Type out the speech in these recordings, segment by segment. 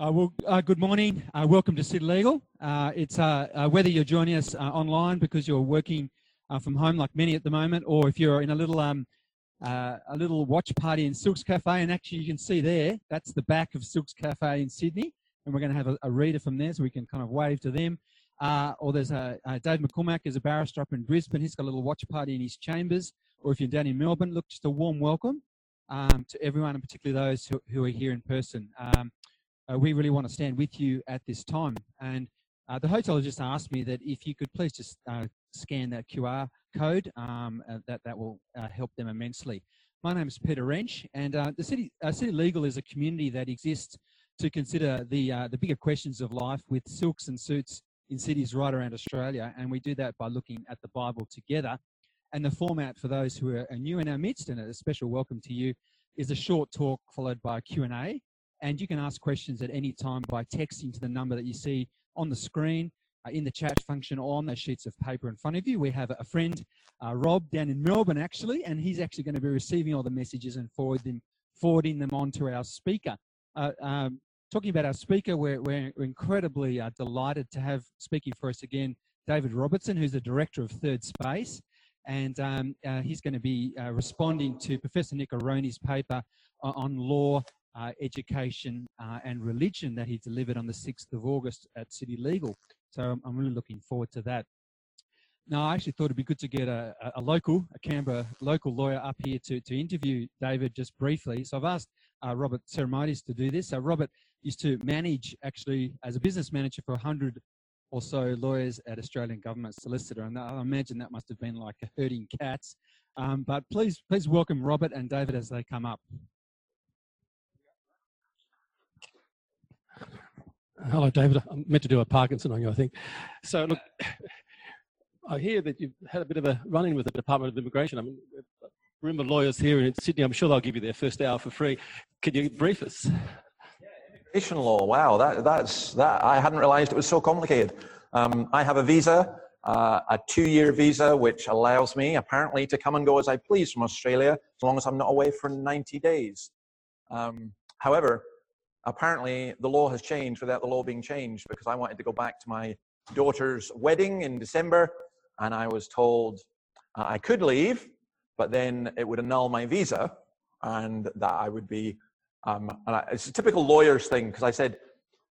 Uh, well, uh, good morning. Uh, welcome to City Legal. Uh, it's uh, uh, whether you're joining us online because you're working from home, like many at the moment, or if you're in a little um, a little watch party in Silks Cafe, and actually you can see there that's the back of Silks Cafe in Sydney, and we're going to have a, a reader from there, so we can kind of wave to them. or there's a, Dave McCormack is a barrister up in Brisbane. He's got a little watch party in his chambers. Or if you're down in Melbourne, look, just a warm welcome um, to everyone, and particularly those who, who are here in person. Um, uh, we really want to stand with you at this time. And uh, the hotel just asked me that if you could please just uh, scan that QR code, um, uh, that, that will uh, help them immensely. My name is Peter Wrench, and uh, the City, City Legal is a community that exists to consider the, the bigger questions of life with silks and suits in cities right around Australia. And we do that by looking at the Bible together. And the format for those who are new in our midst, and a special welcome to you, is a short talk followed by a Q&A and you can ask questions at any time by texting to the number that you see on the screen, uh, in the chat function, or on those sheets of paper in front of you. We have a friend, uh, Rob, down in Melbourne actually, and he's actually going to be receiving all the messages and forward them, forwarding them on to our speaker. Uh, um, talking about our speaker, we're, we're incredibly uh, delighted to have speaking for us again David Robertson, who's the director of Third Space. And um, uh, he's going to be uh, responding to Professor Nick Aroney's paper on law uh, education uh, and religion that he delivered on the 6th of August at City Legal. So I'm, I'm really looking forward to that. Now, I actually thought it'd be good to get a, a local, a Canberra local lawyer up here to, to interview David just briefly. So I've asked uh, Robert Ceramides to do this. So Robert used to manage, actually, as a business manager for 100 or so lawyers at Australian Government Solicitor, and I imagine that must have been like herding cats. Um, but please, please welcome Robert and David as they come up. Hello, David. I'm meant to do a Parkinson on you, I think. So, look, I hear that you've had a bit of a run-in with the Department of Immigration. I mean, room of lawyers here in Sydney. I'm sure they'll give you their first hour for free. Can you brief us? Immigration law. Wow, that, that's that. I hadn't realised it was so complicated. Um, I have a visa, uh, a two-year visa, which allows me apparently to come and go as I please from Australia, as long as I'm not away for 90 days. Um, however, apparently the law has changed without the law being changed because I wanted to go back to my daughter's wedding in December and I was told uh, I could leave, but then it would annul my visa and that I would be, um, I, it's a typical lawyer's thing because I said,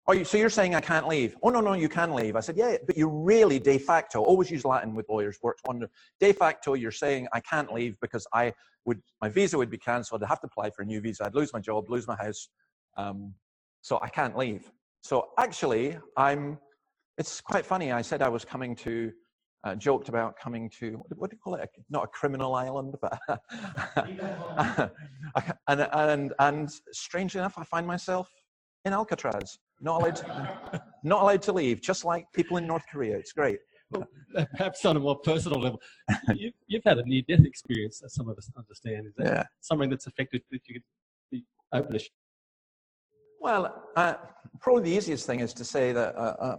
oh, you, so you're saying I can't leave? Oh, no, no, you can leave. I said, yeah, but you really de facto, always use Latin with lawyers, works wonder. De facto, you're saying I can't leave because I would, my visa would be cancelled. I'd have to apply for a new visa. I'd lose my job, lose my house, um, so I can't leave. So actually, I'm. It's quite funny. I said I was coming to, uh, joked about coming to what do you call it? Not a criminal island, but and and and strangely enough, I find myself in Alcatraz, not allowed, to, not allowed to leave, just like people in North Korea. It's great. Well, perhaps on a more personal level, you, have had a near-death experience, as some of us understand. Is that yeah. something that's affected that you could be open to well, uh, probably the easiest thing is to say that uh, uh,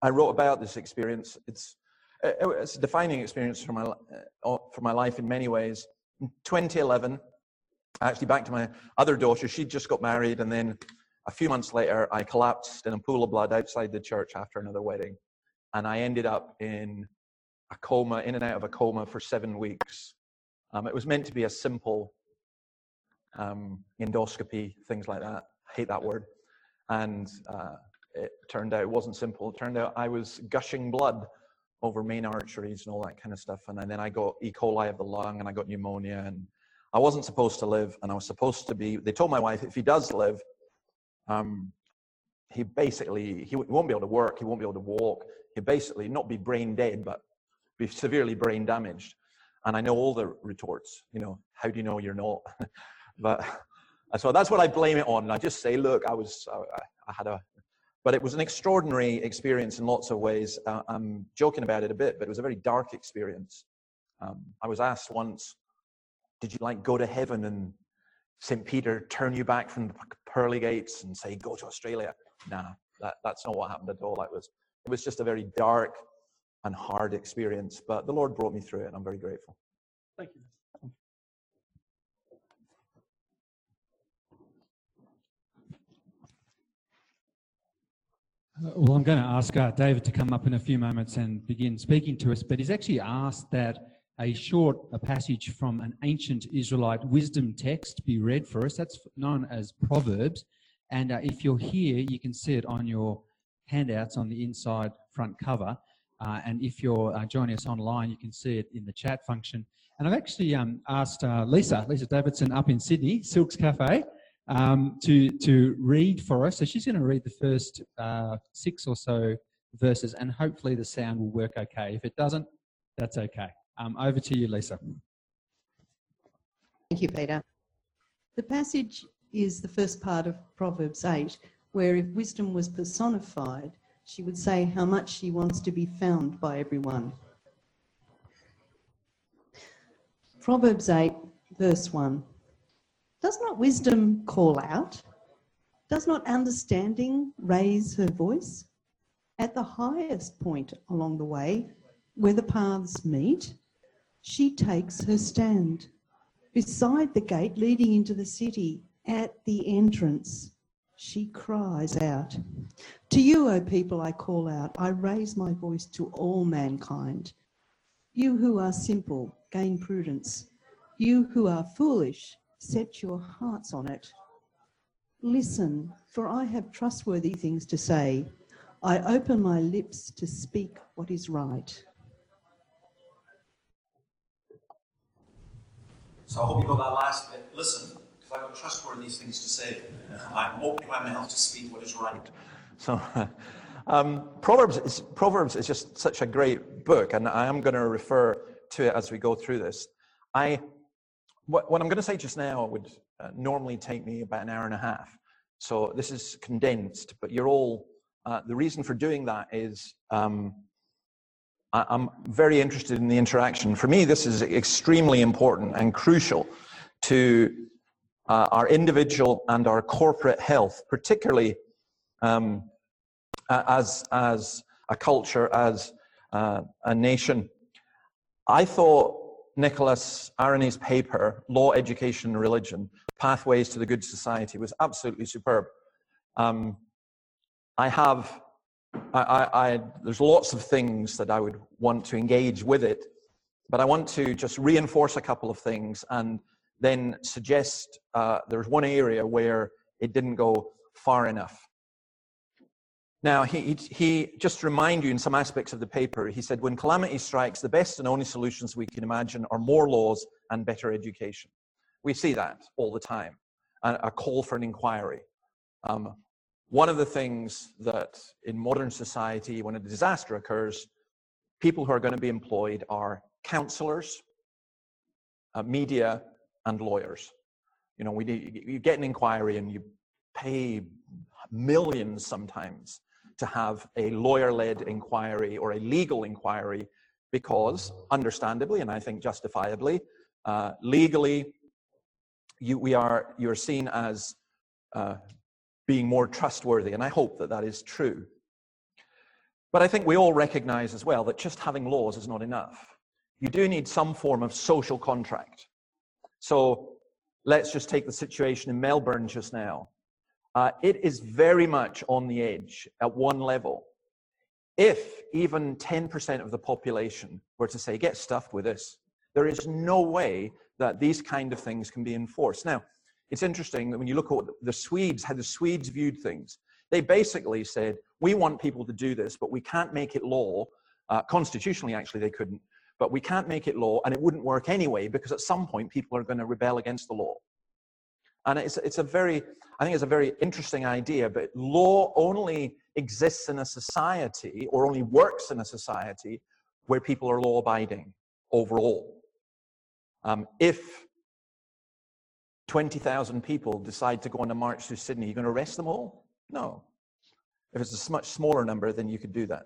I wrote about this experience. It's, it's a defining experience for my, uh, for my life in many ways. In 2011, actually back to my other daughter, she just got married, and then a few months later, I collapsed in a pool of blood outside the church after another wedding. And I ended up in a coma, in and out of a coma for seven weeks. Um, it was meant to be a simple um, endoscopy, things like that hate that word. And uh, it turned out it wasn't simple. It turned out I was gushing blood over main arteries and all that kind of stuff. And then I got E. coli of the lung and I got pneumonia. And I wasn't supposed to live. And I was supposed to be, they told my wife, if he does live, um, he basically, he won't be able to work. He won't be able to walk. He'll basically not be brain dead, but be severely brain damaged. And I know all the retorts, you know, how do you know you're not? but so that's what I blame it on. I just say, look, I was, I, I had a, but it was an extraordinary experience in lots of ways. Uh, I'm joking about it a bit, but it was a very dark experience. Um, I was asked once, did you like go to heaven and St. Peter turn you back from the pearly gates and say, go to Australia? Nah, that, that's not what happened at all. It was, it was just a very dark and hard experience, but the Lord brought me through it, and I'm very grateful. Thank you. Well, I'm going to ask uh, David to come up in a few moments and begin speaking to us, but he's actually asked that a short a passage from an ancient Israelite wisdom text be read for us. That's known as Proverbs. And uh, if you're here, you can see it on your handouts on the inside front cover. Uh, and if you're uh, joining us online, you can see it in the chat function. And I've actually um, asked uh, Lisa, Lisa Davidson up in Sydney, Silks Cafe, um, to, to read for us. So she's going to read the first uh, six or so verses, and hopefully the sound will work okay. If it doesn't, that's okay. Um, over to you, Lisa. Thank you, Peter. The passage is the first part of Proverbs 8, where if wisdom was personified, she would say how much she wants to be found by everyone. Proverbs 8, verse 1. Does not wisdom call out? Does not understanding raise her voice? At the highest point along the way, where the paths meet, she takes her stand. Beside the gate leading into the city, at the entrance, she cries out. To you, O people, I call out. I raise my voice to all mankind. You who are simple, gain prudence. You who are foolish, set your hearts on it. Listen, for I have trustworthy things to say. I open my lips to speak what is right. So I hope you got that last bit. Listen, because I've got trustworthy things to say. I'm opening my mouth to speak what is right. So, um, Proverbs is Proverbs is just such a great book, and I am going to refer to it as we go through this. I what, what I'm going to say just now would uh, normally take me about an hour and a half. So this is condensed, but you're all. Uh, the reason for doing that is um, I- I'm very interested in the interaction. For me, this is extremely important and crucial to uh, our individual and our corporate health, particularly um, as, as a culture, as uh, a nation. I thought Nicholas Aroney's paper, Law, Education, and Religion Pathways to the Good Society, was absolutely superb. Um, I have I, I, I, there's lots of things that I would want to engage with it, but I want to just reinforce a couple of things and then suggest uh, there's one area where it didn't go far enough. Now, he, he, just remind you in some aspects of the paper, he said, when calamity strikes, the best and only solutions we can imagine are more laws and better education. We see that all the time, a, a call for an inquiry. Um, one of the things that in modern society, when a disaster occurs, people who are going to be employed are counselors, uh, media, and lawyers. You know, we need, you get an inquiry and you pay millions sometimes to have a lawyer-led inquiry or a legal inquiry because, understandably, and I think justifiably, uh, legally, you, we are, you're seen as uh, being more trustworthy, and I hope that that is true. But I think we all recognize as well that just having laws is not enough. You do need some form of social contract. So let's just take the situation in Melbourne just now. Uh, it is very much on the edge at one level. If even 10% of the population were to say, get stuffed with this, there is no way that these kind of things can be enforced. Now, it's interesting that when you look at the Swedes, how the Swedes viewed things, they basically said, we want people to do this, but we can't make it law. Uh, constitutionally, actually, they couldn't, but we can't make it law, and it wouldn't work anyway, because at some point people are going to rebel against the law. And it's, it's a very, I think it's a very interesting idea, but law only exists in a society or only works in a society where people are law abiding overall. Um, if 20,000 people decide to go on a march through Sydney, you're going to arrest them all? No. If it's a much smaller number, then you could do that.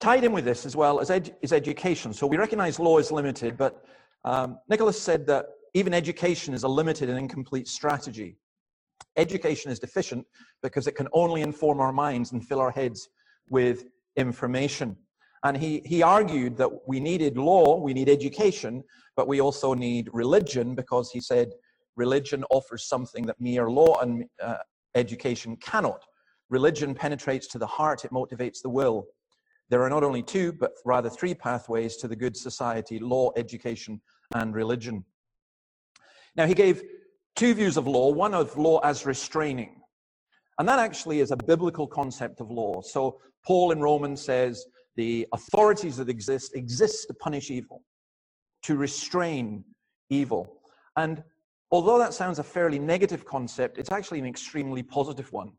Tied in with this as well is, ed- is education. So we recognize law is limited, but um, Nicholas said that even education is a limited and incomplete strategy. Education is deficient because it can only inform our minds and fill our heads with information. And he, he argued that we needed law, we need education, but we also need religion because he said religion offers something that mere law and uh, education cannot. religion penetrates to the heart, it motivates the will. There are not only two, but rather three pathways to the good society law, education, and religion. Now, he gave two views of law one of law as restraining. And that actually is a biblical concept of law. So, Paul in Romans says the authorities that exist exist to punish evil, to restrain evil. And although that sounds a fairly negative concept, it's actually an extremely positive one.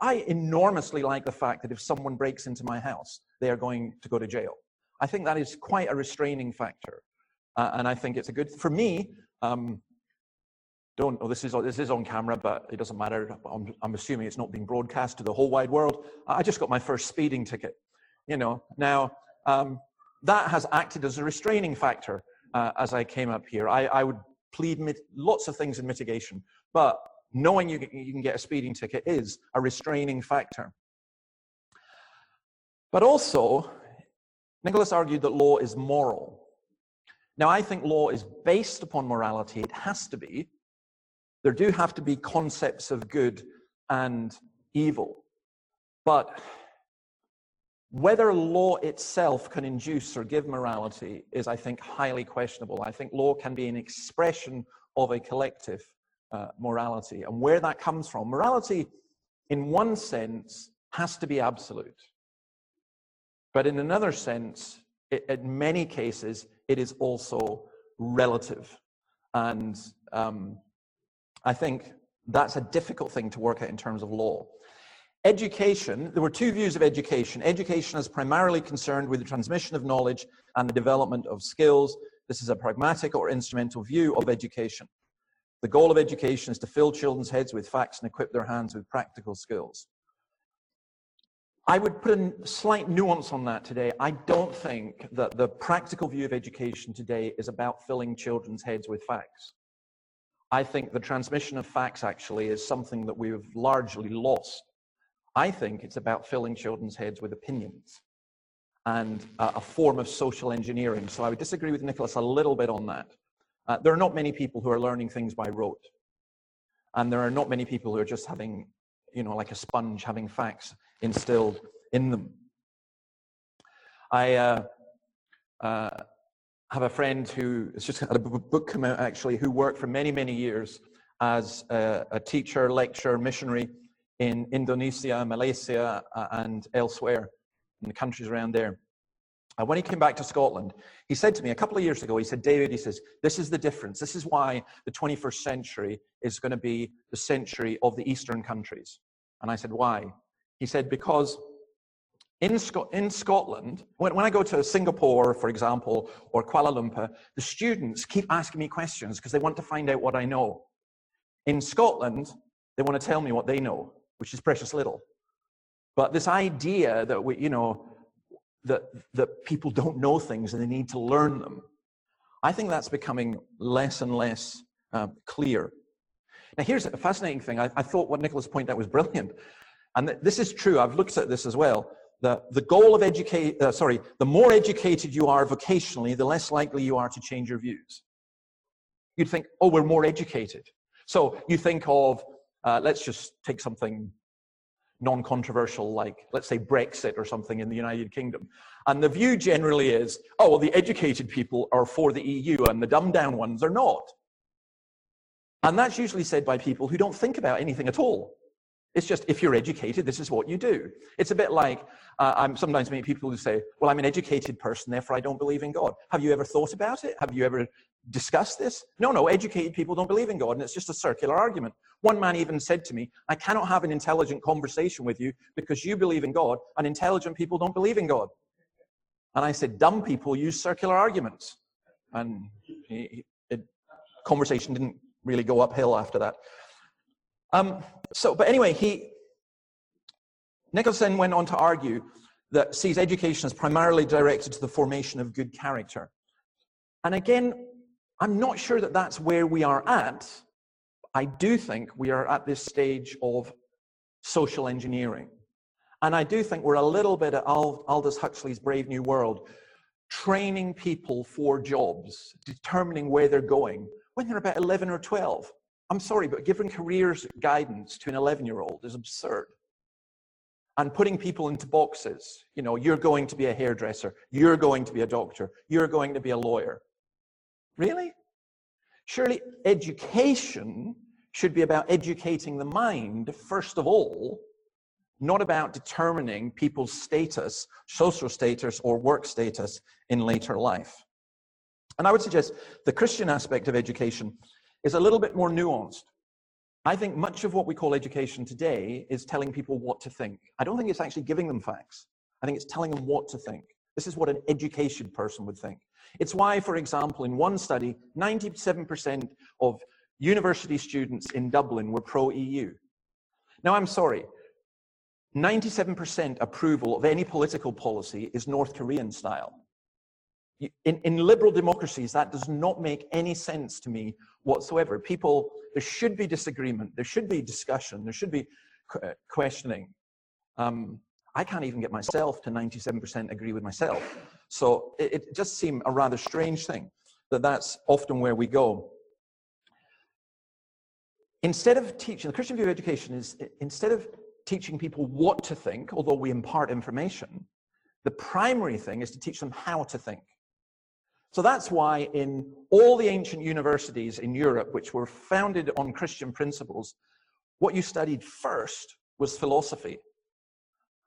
I enormously like the fact that if someone breaks into my house, they are going to go to jail. I think that is quite a restraining factor. Uh, and I think it's a good, for me, um, don't, oh, this is, this is on camera, but it doesn't matter. I'm, I'm assuming it's not being broadcast to the whole wide world. I just got my first speeding ticket, you know. Now, um, that has acted as a restraining factor uh, as I came up here. I, I would plead mit- lots of things in mitigation, but knowing you, you can get a speeding ticket is a restraining factor. But also, Nicholas argued that law is moral. Now, I think law is based upon morality. It has to be. There do have to be concepts of good and evil. But whether law itself can induce or give morality is, I think, highly questionable. I think law can be an expression of a collective uh, morality. And where that comes from, morality, in one sense, has to be absolute. But in another sense, it, in many cases, it is also relative. And um, I think that's a difficult thing to work out in terms of law. Education, there were two views of education. Education is primarily concerned with the transmission of knowledge and the development of skills. This is a pragmatic or instrumental view of education. The goal of education is to fill children's heads with facts and equip their hands with practical skills. I would put a slight nuance on that today. I don't think that the practical view of education today is about filling children's heads with facts. I think the transmission of facts actually is something that we've largely lost. I think it's about filling children's heads with opinions and uh, a form of social engineering. So I would disagree with Nicholas a little bit on that. Uh, there are not many people who are learning things by rote. And there are not many people who are just having, you know, like a sponge, having facts instilled in them. I uh, uh, have a friend who has just had a book come out actually, who worked for many, many years as a, a teacher, lecturer, missionary in Indonesia, Malaysia, and elsewhere in the countries around there. And when he came back to Scotland, he said to me a couple of years ago, he said, David, he says, this is the difference. This is why the 21st century is going to be the century of the Eastern countries. And I said, why? He said, because in, in Scotland, when, when I go to Singapore, for example, or Kuala Lumpur, the students keep asking me questions because they want to find out what I know. In Scotland, they want to tell me what they know, which is precious little. But this idea that we, you know, that, that people don't know things and they need to learn them. I think that's becoming less and less uh, clear. Now, here's a fascinating thing. I, I thought what Nicholas pointed out was brilliant. And th- this is true. I've looked at this as well. The, the goal of educate, uh, sorry, the more educated you are vocationally, the less likely you are to change your views. You'd think, oh, we're more educated. So you think of, uh, let's just take something non-controversial like let's say brexit or something in the united kingdom and the view generally is oh well the educated people are for the eu and the dumbed down ones are not and that's usually said by people who don't think about anything at all it's just if you're educated this is what you do it's a bit like uh, i'm sometimes meet people who say well i'm an educated person therefore i don't believe in god have you ever thought about it have you ever discussed this? No, no, educated people don't believe in God, and it's just a circular argument. One man even said to me, I cannot have an intelligent conversation with you because you believe in God, and intelligent people don't believe in God. And I said, dumb people use circular arguments. And he, it, conversation didn't really go uphill after that. Um, so, but anyway, he, Nicholas went on to argue that sees education as primarily directed to the formation of good character. And again, I'm not sure that that's where we are at. I do think we are at this stage of social engineering. And I do think we're a little bit at Aldous Huxley's Brave New World, training people for jobs, determining where they're going when they're about 11 or 12. I'm sorry, but giving careers guidance to an 11 year old is absurd. and putting people into boxes. You know, you're going to be a hairdresser, you're going to be a doctor, you're going to be a lawyer. Really? Surely education should be about educating the mind, first of all, not about determining people's status, social status, or work status in later life. And I would suggest the Christian aspect of education is a little bit more nuanced. I think much of what we call education today is telling people what to think. I don't think it's actually giving them facts. I think it's telling them what to think. This is what an education person would think. It's why, for example, in one study, 97% of university students in Dublin were pro EU. Now, I'm sorry, 97% approval of any political policy is North Korean style. In, in liberal democracies, that does not make any sense to me whatsoever. People, there should be disagreement, there should be discussion, there should be uh, questioning. Um, I can't even get myself to 97% agree with myself. So it, it just seemed a rather strange thing that that's often where we go. Instead of teaching, the Christian view of education is instead of teaching people what to think, although we impart information, the primary thing is to teach them how to think. So that's why in all the ancient universities in Europe, which were founded on Christian principles, what you studied first was philosophy.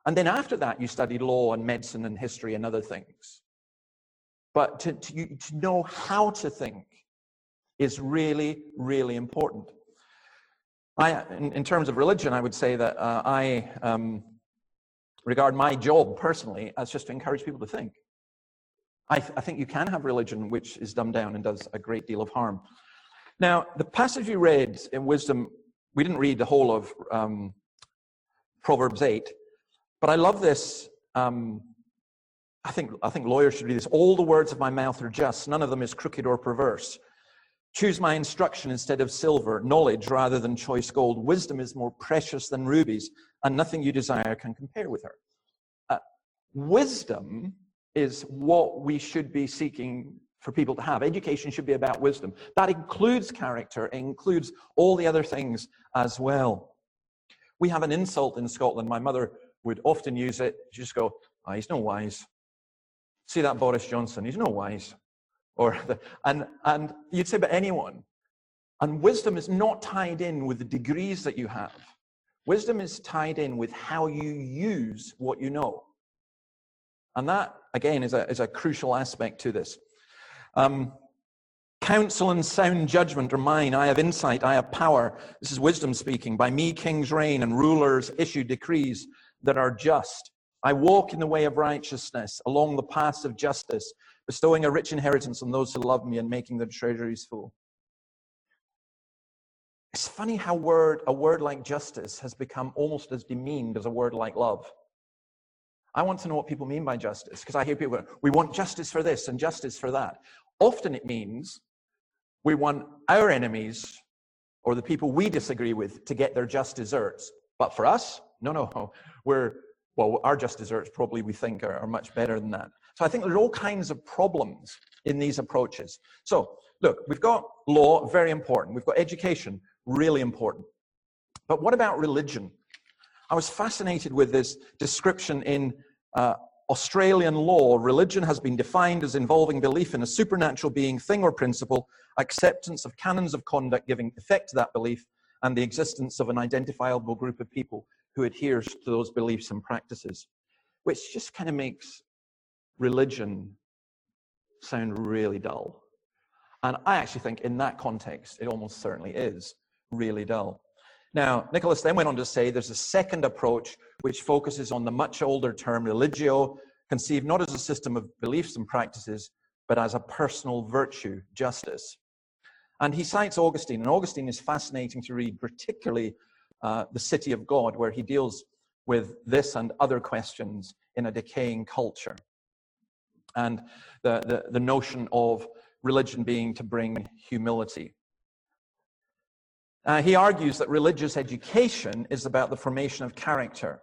And then after that, you studied law and medicine and history and other things. But to, to, to know how to think is really, really important. I, in, in terms of religion, I would say that uh, I um, regard my job personally as just to encourage people to think. I, th- I, think you can have religion which is dumbed down and does a great deal of harm. Now, the passage you read in Wisdom, we didn't read the whole of um, Proverbs 8, but I love this. Um, I, think, I think lawyers should read this. All the words of my mouth are just, none of them is crooked or perverse. Choose my instruction instead of silver, knowledge rather than choice gold. Wisdom is more precious than rubies, and nothing you desire can compare with her. Uh, wisdom is what we should be seeking for people to have. Education should be about wisdom. That includes character, it includes all the other things as well. We have an insult in Scotland. My mother would often use it. She'd just go, oh, he's no wise. See that Boris Johnson? He's no wise. Or the, and, and you'd say about anyone. And wisdom is not tied in with the degrees that you have. Wisdom is tied in with how you use what you know. And that, again, is a, is a crucial aspect to this. Um, counsel and sound judgment are mine. I have insight. I have power. This is wisdom speaking. By me, kings reign and rulers issue decrees that are just. I walk in the way of righteousness along the paths of justice, bestowing a rich inheritance on those who love me and making their treasuries full. It's funny how word, a word like justice has become almost as demeaned as a word like love. I want to know what people mean by justice because I hear people, we want justice for this and justice for that. Often it means we want our enemies or the people we disagree with to get their just desserts. But for us, no, no, we're, well, our just desserts probably we think are, are much better than that. So I think there are all kinds of problems in these approaches. So look, we've got law, very important. We've got education, really important. But what about religion? I was fascinated with this description in uh, Australian law, religion has been defined as involving belief in a supernatural being, thing, or principle, acceptance of canons of conduct giving effect to that belief, and the existence of an identifiable group of people who adheres to those beliefs and practices, which just kind of makes religion sound really dull. And I actually think in that context, it almost certainly is really dull. Now, Nicholas then went on to say there's a second approach which focuses on the much older term religio, conceived not as a system of beliefs and practices, but as a personal virtue, justice. And he cites Augustine, and Augustine is fascinating to read, particularly uh, The City of God, where he deals with this and other questions in a decaying culture. And the, the, the notion of religion being to bring humility. Uh, he argues that religious education is about the formation of character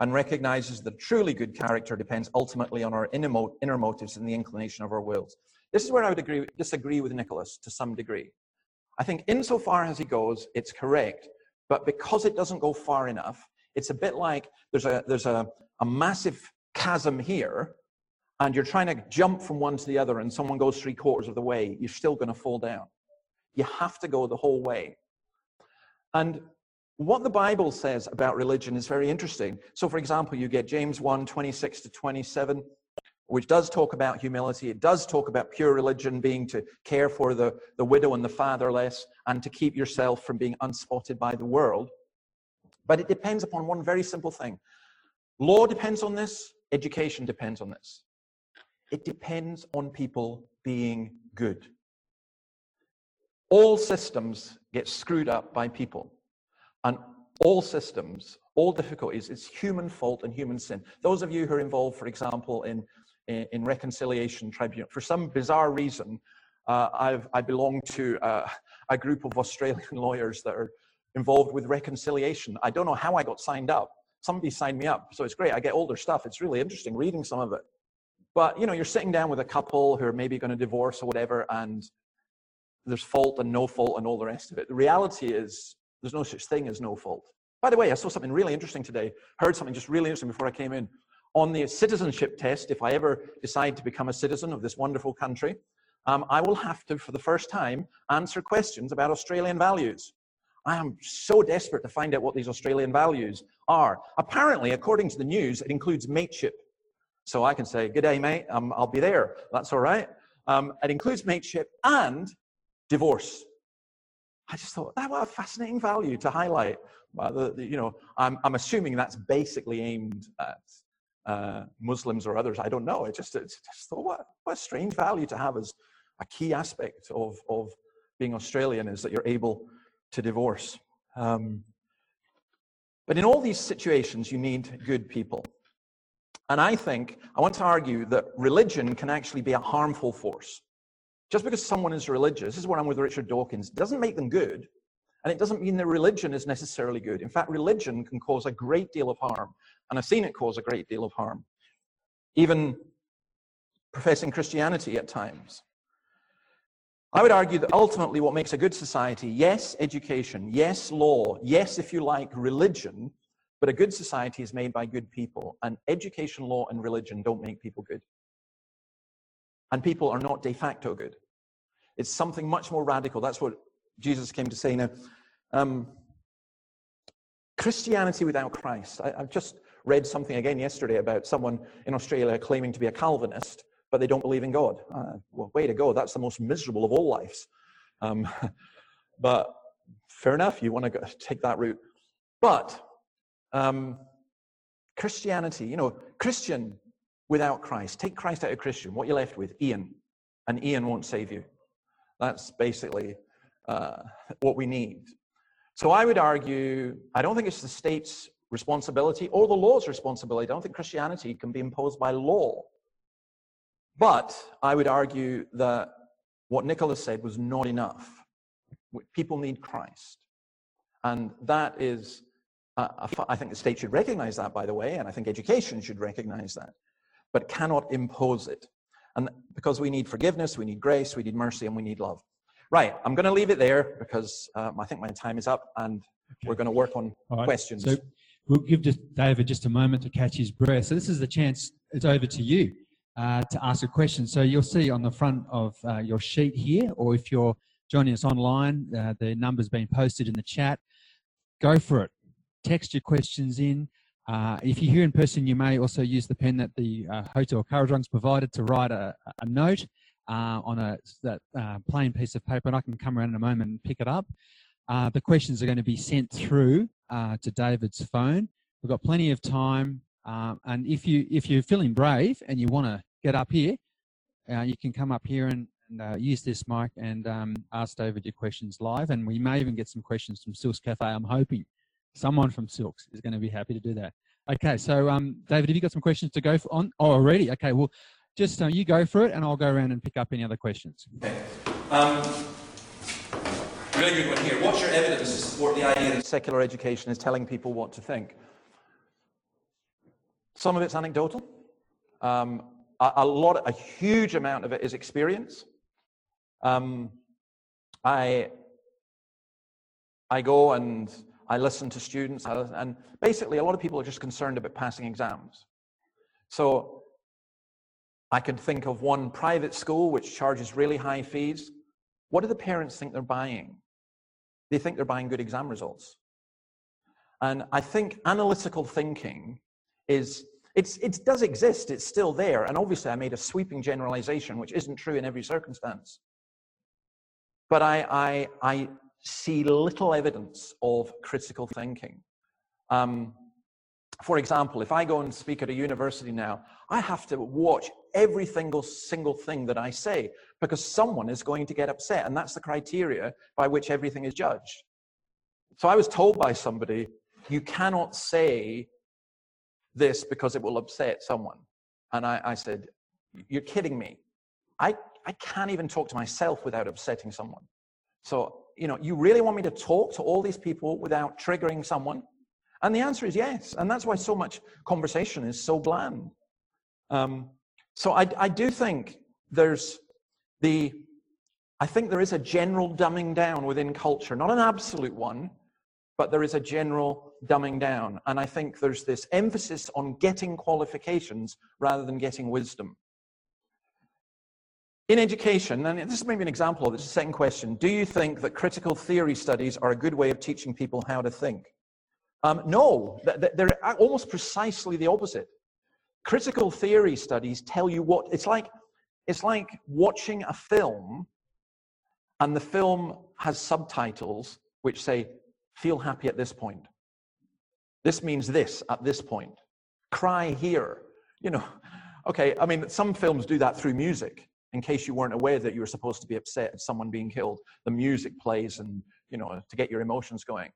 and recognizes that truly good character depends ultimately on our inner, mo- inner motives and the inclination of our wills. This is where I would agree, disagree with Nicholas to some degree. I think, insofar as he goes, it's correct, but because it doesn't go far enough, It's a bit like there's a, there's a, a massive chasm here, and you're trying to jump from one to the other, and someone goes three quarters of the way, you're still going to fall down. You have to go the whole way. And what the Bible says about religion is very interesting. So, for example, you get James 1 26 to 27, which does talk about humility. It does talk about pure religion being to care for the, the widow and the fatherless and to keep yourself from being unspotted by the world. But it depends upon one very simple thing law depends on this, education depends on this. It depends on people being good. All systems get screwed up by people. And all systems, all difficulties, it's human fault and human sin. Those of you who are involved, for example, in, in, in reconciliation tribunal, for some bizarre reason, uh, I've, I belong to uh, a group of Australian lawyers that are involved with reconciliation. I don't know how I got signed up. Somebody signed me up, so it's great. I get older stuff. It's really interesting reading some of it. But you know, you're sitting down with a couple who are maybe going to divorce or whatever, and there's fault and no fault and all the rest of it. The reality is there's no such thing as no fault. By the way, I saw something really interesting today, heard something just really interesting before I came in. On the citizenship test, if I ever decide to become a citizen of this wonderful country, um, I will have to, for the first time, answer questions about Australian values. I am so desperate to find out what these Australian values are. Apparently, according to the news, it includes mateship. So I can say, Good day, mate, um, I'll be there. That's all right. Um, it includes mateship and divorce. I just thought that was a fascinating value to highlight. Uh, the, the, you know, I'm, I'm assuming that's basically aimed at uh, Muslims or others. I don't know. It just, it just thought what, what a strange value to have as a key aspect of, of being Australian is that you're able to divorce. Um, but in all these situations, you need good people. And I think, I want to argue that religion can actually be a harmful force. Just because someone is religious, this is what I'm with Richard Dawkins, doesn't make them good. And it doesn't mean that religion is necessarily good. In fact, religion can cause a great deal of harm. And I've seen it cause a great deal of harm. Even professing Christianity at times. I would argue that ultimately what makes a good society, yes, education, yes, law, yes, if you like, religion, but a good society is made by good people. And education, law, and religion don't make people good. And people are not de facto good. It's something much more radical. That's what Jesus came to say. Now, um, Christianity without Christ. I, have just read something again yesterday about someone in Australia claiming to be a Calvinist, but they don't believe in God. Uh, well, way to go. That's the most miserable of all lives. Um, but fair enough, you want to take that route. But um, Christianity, you know, Christian without Christ. Take Christ out of Christian. What you're left with? Ian. And Ian won't save you. That's basically uh, what we need. So I would argue, I don't think it's the state's responsibility or the law's responsibility. I don't think Christianity can be imposed by law. But I would argue that what Nicholas said was not enough. People need Christ. And that is, uh, I think the state should recognize that, by the way, and I think education should recognize that but cannot impose it. And because we need forgiveness, we need grace, we need mercy, and we need love. Right, I'm going to leave it there because um, I think my time is up and okay. we're going to work on right. questions. So we'll give just David just a moment to catch his breath. So this is the chance, it's over to you uh, to ask a question. So you'll see on the front of uh, your sheet here, or if you're joining us online, uh, the number's been posted in the chat. Go for it. Text your questions in. Uh, if you're here in person, you may also use the pen that the uh, Hotel Kurrajong's provided to write a, a note uh, on a that uh, plain piece of paper, and I can come around in a moment and pick it up. Uh, the questions are going to be sent through to David's phone. We've got plenty of time, um, and if you if you're feeling brave and you want to get up here, you can come up here and, and use this mic and um, ask David your questions live, and we may even get some questions from Silks Cafe. I'm hoping. Someone from Silks is going to be happy to do that. Okay, so um, David, have you got some questions to go for on oh, already? Okay, well, just uh, you go for it, and I'll go around and pick up any other questions. Okay. Um, really good one here. What's your evidence to support the idea that secular education is telling people what to think? Some of it's anecdotal. Um, a, a, lot, a huge amount of it is experience. Um, I, I go and I listen to students, and basically, a lot of people are just concerned about passing exams. So I can think of one private school which charges really high fees. What do the parents think they're buying? They think they're buying good exam results. And I think analytical thinking is, it's, it does exist, it's still there. And obviously, I made a sweeping generalization, which isn't true in every circumstance. But I, I, I see little evidence of critical thinking. Um, for example, if I go and speak at a university now, I have to watch every single, single thing that I say because someone is going to get upset. And that's the criteria by which everything is judged. So I was told by somebody, you cannot say this because it will upset someone. And I, I said, You're kidding me. I, I can't even talk to myself without upsetting someone. So, you know, you really want me to talk to all these people without triggering someone? And the answer is yes. And that's why so much conversation is so bland. Um, so I, I do think there's the, I think there is a general dumbing down within culture, not an absolute one, but there is a general dumbing down. And I think there's this emphasis on getting qualifications rather than getting wisdom. In education, and this is maybe an example of this, second question Do you think that critical theory studies are a good way of teaching people how to think? Um, no, they're almost precisely the opposite. Critical theory studies tell you what it's like. It's like watching a film, and the film has subtitles which say, feel happy at this point. This means this at this point. Cry here. You know, okay, I mean, some films do that through music. In case you weren't aware that you were supposed to be upset at someone being killed, the music plays and, you know, to get your emotions going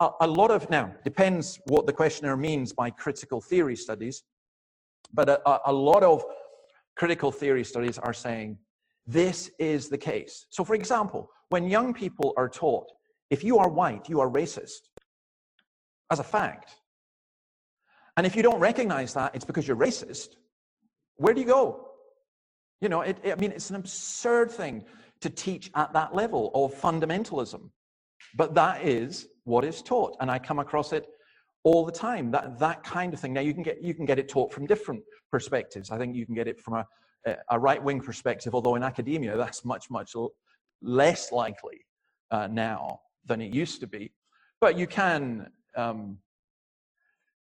a, a lot of, now, depends what the questioner means by critical theory studies, but a, a lot of critical theory studies are saying this is the case. So, for example, when young people are taught, if you are white, you are racist, as a fact. And if you don't recognize that, it's because you're racist. Where do you go? You know, it, it, I mean, it's an absurd thing to teach at that level of fundamentalism. But that is what is taught. And I come across it all the time, that, that kind of thing. Now, you can, get, you can get it taught from different perspectives. I think you can get it from a, a right wing perspective, although in academia, that's much, much less likely uh, now than it used to be. But you can, um,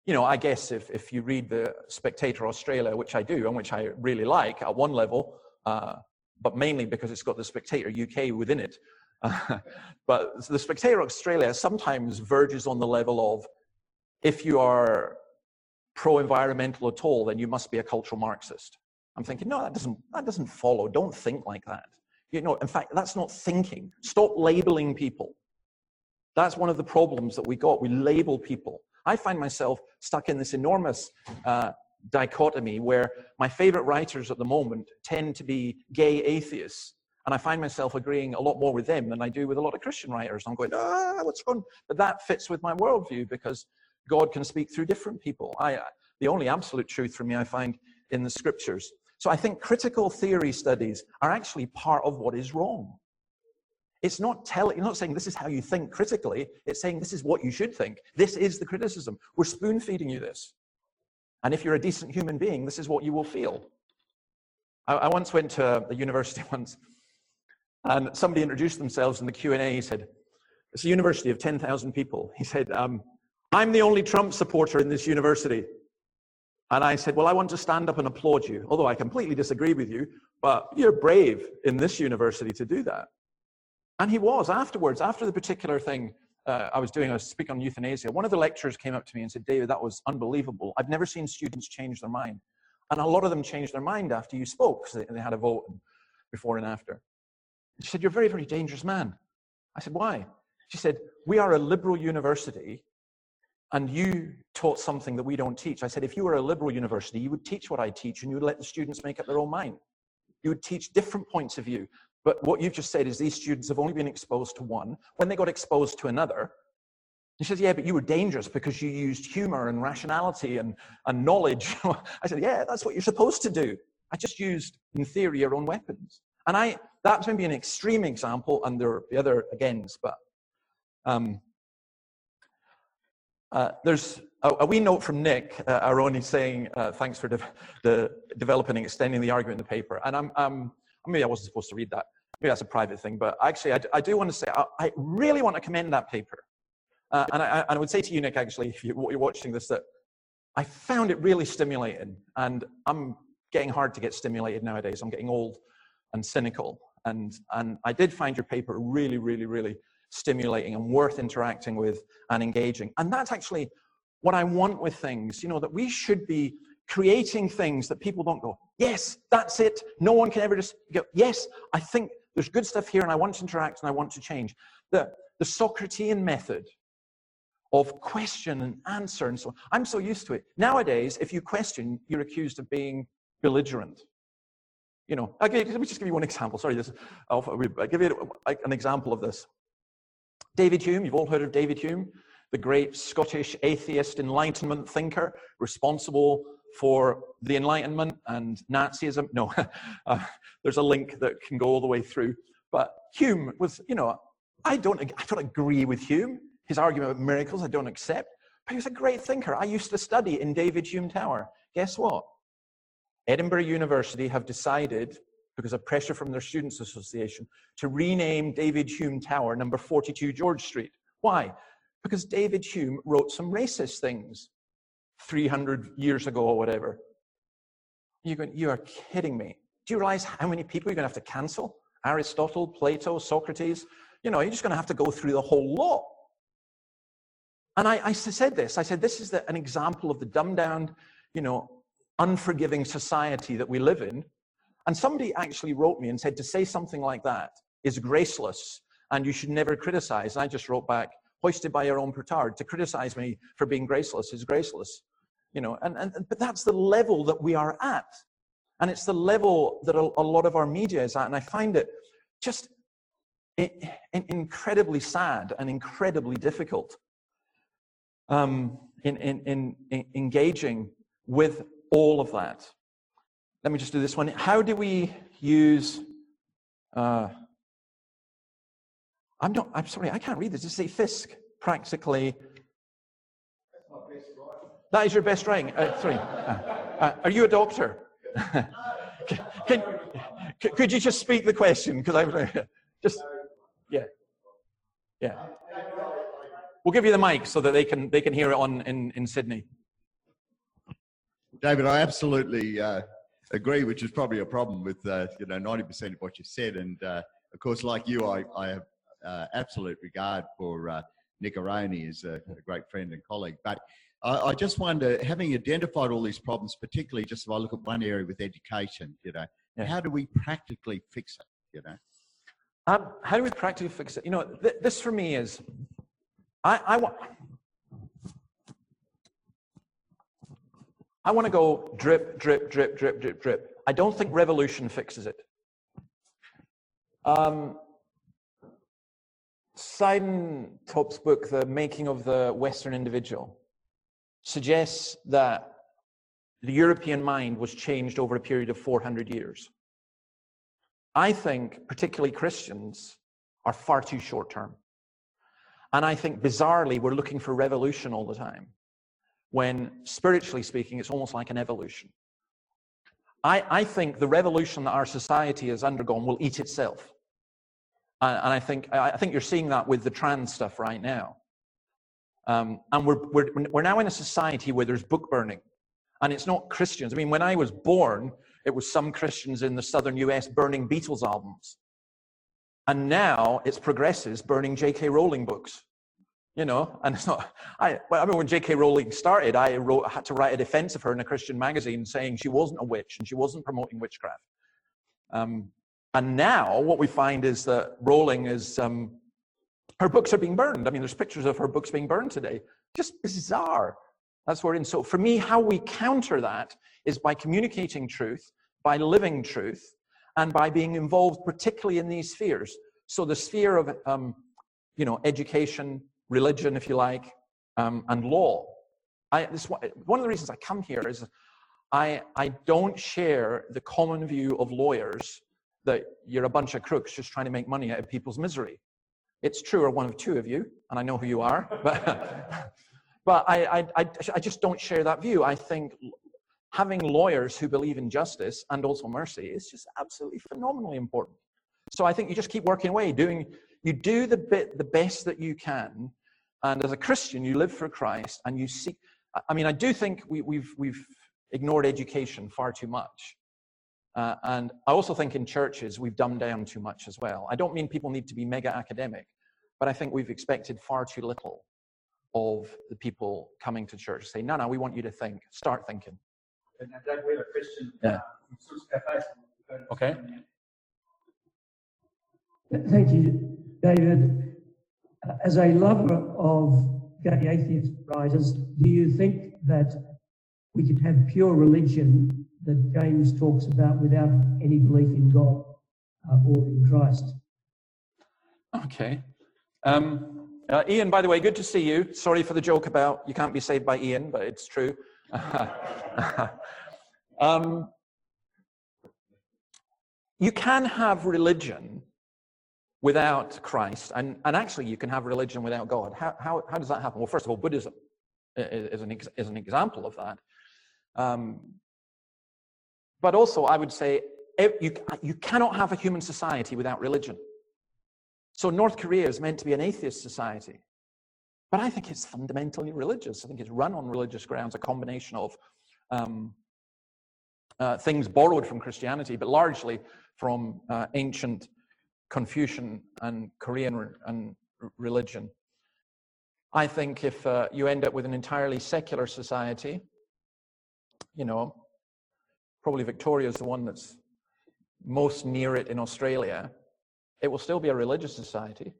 you know, I guess if, if you read the Spectator Australia, which I do, and which I really like at one level, uh, but mainly because it's got the Spectator UK within it, but the Spectator Australia sometimes verges on the level of if you are pro environmental at all, then you must be a cultural Marxist. I'm thinking, no, that doesn't, that doesn't follow. Don't think like that. You know, in fact, that's not thinking. Stop labeling people. That's one of the problems that we got. We label people. I find myself stuck in this enormous uh, dichotomy where my favorite writers at the moment tend to be gay atheists and I find myself agreeing a lot more with them than I do with a lot of Christian writers. I'm going, ah, what's wrong? But that fits with my worldview because God can speak through different people. I, the only absolute truth for me I find in the scriptures. So I think critical theory studies are actually part of what is wrong. It's not telling, you're not saying this is how you think critically. It's saying this is what you should think. This is the criticism. We're spoon feeding you this. And if you're a decent human being, this is what you will feel. I, I once went to a university once and somebody introduced themselves in the Q&A. He said, it's a university of 10,000 people. He said, um, I'm the only Trump supporter in this university. And I said, well, I want to stand up and applaud you, although I completely disagree with you, but you're brave in this university to do that. And he was afterwards, after the particular thing uh, I was doing, I was speaking on euthanasia. One of the lecturers came up to me and said, David, that was unbelievable. I've never seen students change their mind. And a lot of them changed their mind after you spoke, because they, they had a vote before and after. She said, You're a very, very dangerous man. I said, Why? She said, We are a liberal university, and you taught something that we don't teach. I said, If you were a liberal university, you would teach what I teach, and you would let the students make up their own mind. You would teach different points of view. But what you've just said is these students have only been exposed to one. When they got exposed to another, he says, Yeah, but you were dangerous because you used humor and rationality and, and knowledge. I said, Yeah, that's what you're supposed to do. I just used, in theory, your own weapons. And I, that's maybe an extreme example, and there are the other agains, but um, Uh, there's a, a, wee note from Nick uh, Aroney saying, uh, thanks for de- the developing and extending the argument in the paper. And I'm, um, maybe I wasn't supposed to read that. Maybe that's a private thing. But actually, I, I do want to say, I, I, really want to commend that paper. Uh, and, I, I, would say to you, Nick, actually, if you, are watching this, that I found it really stimulating. And I'm getting hard to get stimulated nowadays. I'm getting old and cynical. And, and I did find your paper really, really, really stimulating and worth interacting with and engaging. And that's actually what I want with things, you know, that we should be creating things that people don't go, yes, that's it. No one can ever just go, yes, I think there's good stuff here and I want to interact and I want to change. The, the Socratean method of question and answer and so on. I'm so used to it. Nowadays, if you question, you're accused of being belligerent. You know, I let me just give you one example. Sorry, this, I'll, I'll give you an example of this. David Hume, you've all heard of David Hume, the great Scottish atheist Enlightenment thinker, responsible for the Enlightenment and Nazism. No, uh, there's a link that can go all the way through. But Hume was, you know, I don't, I don't agree with Hume. His argument about miracles, I don't accept. But he was a great thinker. I used to study in David Hume Tower. Guess what? Edinburgh University have decided, because of pressure from their Students' Association, to rename David Hume Tower number 42 George Street. Why? Because David Hume wrote some racist things 300 years ago or whatever. You're going, you are kidding me. Do you realize how many people you're going to have to cancel? Aristotle, Plato, Socrates. You know, you're just going to have to go through the whole lot. And I, I said this. I said, this is the, an example of the dumbed down, you know, unforgiving society that we live in. And somebody actually wrote me and said to say something like that is graceless and you should never criticize. And I just wrote back, hoisted by your own petard, to criticize me for being graceless is graceless. You know, and, and but that's the level that we are at. And it's the level that a, a lot of our media is at. And I find it just incredibly sad and incredibly difficult um, in, in, in, in engaging with all of that. Let me just do this one. How do we use? Uh, I'm not. I'm sorry. I can't read this. Just say Fisk. Practically. That is your best writing. Uh, sorry. Uh, uh are you a doctor? can, can, could you just speak the question? Because I'm just. Yeah. Yeah. We'll give you the mic so that they can they can hear it on in, in Sydney. David, I absolutely uh, agree, which is probably a problem with uh, you know ninety percent of what you said. And uh, of course, like you, I, I have uh, absolute regard for uh, Nick Aroney as a, a, great friend and colleague. But I, I, just wonder, having identified all these problems, particularly just if I look at one area with education, you know, yeah. how do we practically fix it? You know, um, how do we practically fix it? You know, th- this for me is, I, I want I want to go drip, drip, drip, drip, drip, drip. I don't think revolution fixes it. Um, Siedentop's book, The Making of the Western Individual, suggests that the European mind was changed over a period of 400 years. I think, particularly Christians, are far too short term. And I think, bizarrely, we're looking for revolution all the time when spiritually speaking, it's almost like an evolution. I, I think the revolution that our society has undergone will eat itself. And, I, think, I think you're seeing that with the trans stuff right now. Um, and we're, we're, we're now in a society where there's book burning. And it's not Christians. I mean, when I was born, it was some Christians in the southern US burning Beatles albums. And now it's progressives burning J.K. Rowling books you know and it's not i well, i mean when jk rowling started i wrote had to write a defense of her in a christian magazine saying she wasn't a witch and she wasn't promoting witchcraft um, and now what we find is that rowling is um, her books are being burned. I mean there's pictures of her books being burned today. Just bizarre. That's where in. So for me how we counter that is by communicating truth by living truth and by being involved particularly in these spheres. So the sphere of um, you know education religion, if you like, um, and law. I, this, one of the reasons I come here is I, I don't share the common view of lawyers that you're a bunch of crooks just trying to make money out of people's misery. It's true, or one of two of you, and I know who you are, but But I, I, I, I just don't share that view. I think having lawyers who believe in justice and also mercy is just absolutely phenomenally important. So I think you just keep working away, doing you do the bit the best that you can, and as a Christian, you live for Christ and you seek. I mean, I do think we, we've we've ignored education far too much. Uh, and I also think in churches we've dumbed down too much as well. I don't mean people need to be mega academic, but I think we've expected far too little of the people coming to church. Say, no, no, we want you to think. Start thinking. Yeah. Okay. Thank you, David. As a lover of gay atheist writers, do you think that we can have pure religion that James talks about without any belief in God uh, or in Christ? Okay. Um, uh, Ian, by the way, good to see you. Sorry for the joke about you can't be saved by Ian, but it's true. um, you can have religion without Christ, and, and actually, you can have religion without God. How, how, how does that happen? Well, first of all, Buddhism is an, is an example of that. Um, but also, I would say you, you cannot have a human society without religion. So, North Korea is meant to be an atheist society. But I think it's fundamentally religious. I think it's run on religious grounds, a combination of um, uh, things borrowed from Christianity, but largely from uh, ancient Confucian and Korean re- and religion. I think if uh, you end up with an entirely secular society, you know, probably Victoria is the one that's most near it in Australia, it will still be a religious society.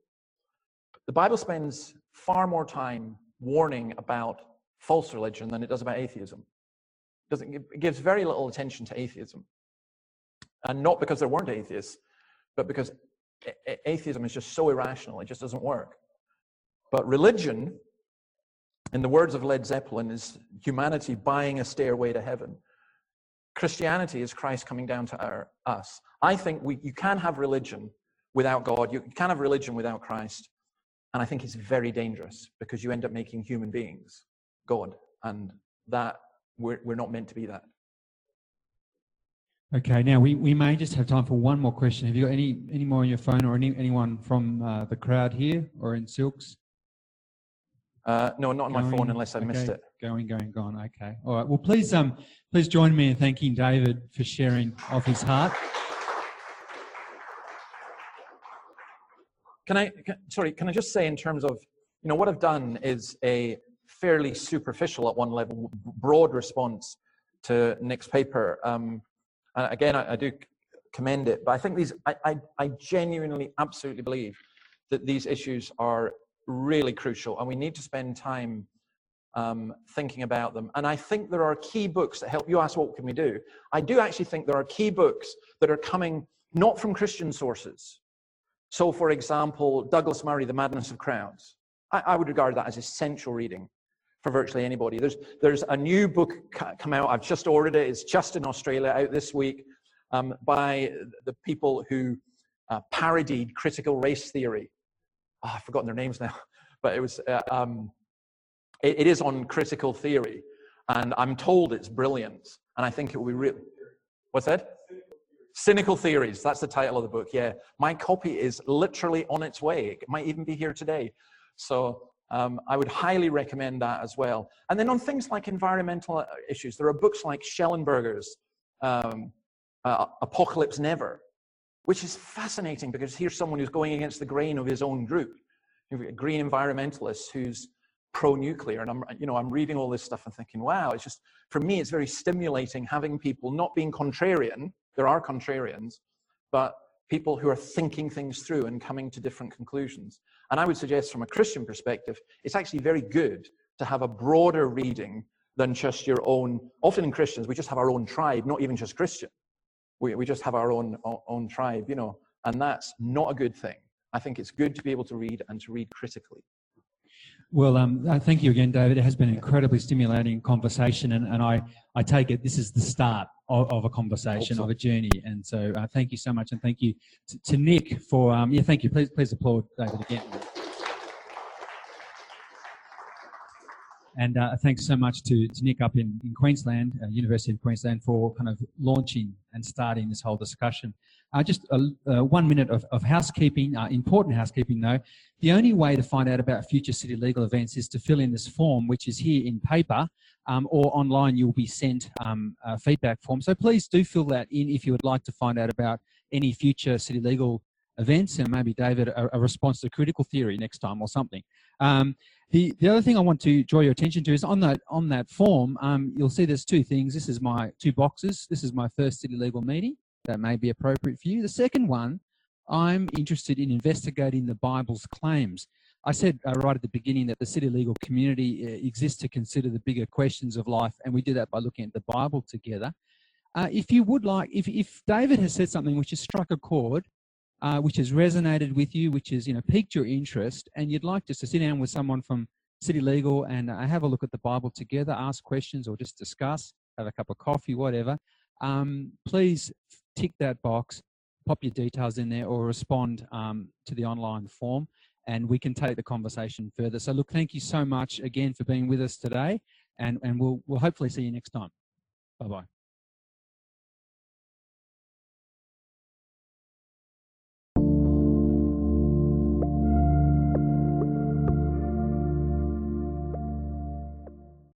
The Bible spends far more time warning about false religion than it does about atheism. It gives very little attention to atheism. And not because there weren't atheists, but because atheism is just so irrational, it just doesn't work. But religion, in the words of Led Zeppelin, is humanity buying a stairway to heaven. Christianity is Christ coming down to our, us. I think we, you can have religion without God, you can have religion without Christ. And I think it's very dangerous because you end up making human beings God. And that, we're, we're not meant to be that. Okay, now we, we may just have time for one more question. Have you got any, any more on your phone or any, anyone from uh, the crowd here or in Silks? Uh, no, not on going, my phone unless I okay, missed it. Going, going, gone. Okay. All right. Well, please, um, please join me in thanking David for sharing of his heart. Can I, can, sorry, can I just say in terms of, you know, what I've done is a fairly superficial at one level, broad response to Nick's paper. Um, and again, I, I, do commend it, but I think these, I, I, I genuinely, absolutely believe that these issues are really crucial and we need to spend time um, thinking about them. And I think there are key books that help. You ask, what can we do? I do actually think there are key books that are coming not from Christian sources. So, for example, Douglas Murray, The Madness of Crowds. I, I would regard that as essential reading for virtually anybody. There's, there's a new book come out. I've just ordered it. It's just in Australia, out this week, um, by the people who uh, parodied critical race theory. Oh, I've forgotten their names now, but it was. Uh, um, it, it is on critical theory, and I'm told it's brilliant. And I think it will be really. What's that? Cynical Theories. That's the title of the book. Yeah, my copy is literally on its way. It might even be here today. So um, I would highly recommend that as well. And then on things like environmental uh, issues, there are books like Shellenberger's um, uh, Apocalypse Never, which is fascinating because here's someone who's going against the grain of his own group, a green environmentalist who's pro-nuclear. And I'm, you know, I'm reading all this stuff and thinking, wow, it's just, for me, it's very stimulating having people not being contrarian. There are contrarians, but people who are thinking things through and coming to different conclusions. And I would suggest from a Christian perspective, it's actually very good to have a broader reading than just your own. Often in Christians, we just have our own tribe, not even just Christian. We, we just have our own, own tribe, you know, and that's not a good thing. I think it's good to be able to read and to read critically. Well, um, uh, thank you again, David. It has been an incredibly stimulating conversation, and, and I, I take it this is the start of, of a conversation, of a journey. And so, uh, thank you so much, and thank you to, to Nick for um, yeah, thank you. Please, please applaud David again. And uh, thanks so much to, to Nick up in, in Queensland, uh, University of Queensland, for kind of launching and starting this whole discussion. Uh, just uh, uh, one minute of, of housekeeping, uh, important housekeeping though. The only way to find out about future city legal events is to fill in this form, which is here in paper, um, or online you'll be sent um, a feedback form. So please do fill that in if you would like to find out about any future city legal events and maybe David a, a response to critical theory next time or something. Um, the, the other thing I want to draw your attention to is on that on that form, um, you'll see there's two things. This is my two boxes. This is my first city legal meeting. That may be appropriate for you. The second one, I'm interested in investigating the Bible's claims. I said uh, right at the beginning that the city legal community uh, exists to consider the bigger questions of life, and we do that by looking at the Bible together. Uh, if you would like, if, if David has said something which has struck a chord, uh, which has resonated with you, which has you know piqued your interest, and you'd like just to sit down with someone from City Legal and uh, have a look at the Bible together, ask questions, or just discuss, have a cup of coffee, whatever. Um, please tick that box, pop your details in there, or respond um, to the online form, and we can take the conversation further. So, look, thank you so much again for being with us today, and and we'll we'll hopefully see you next time. Bye bye.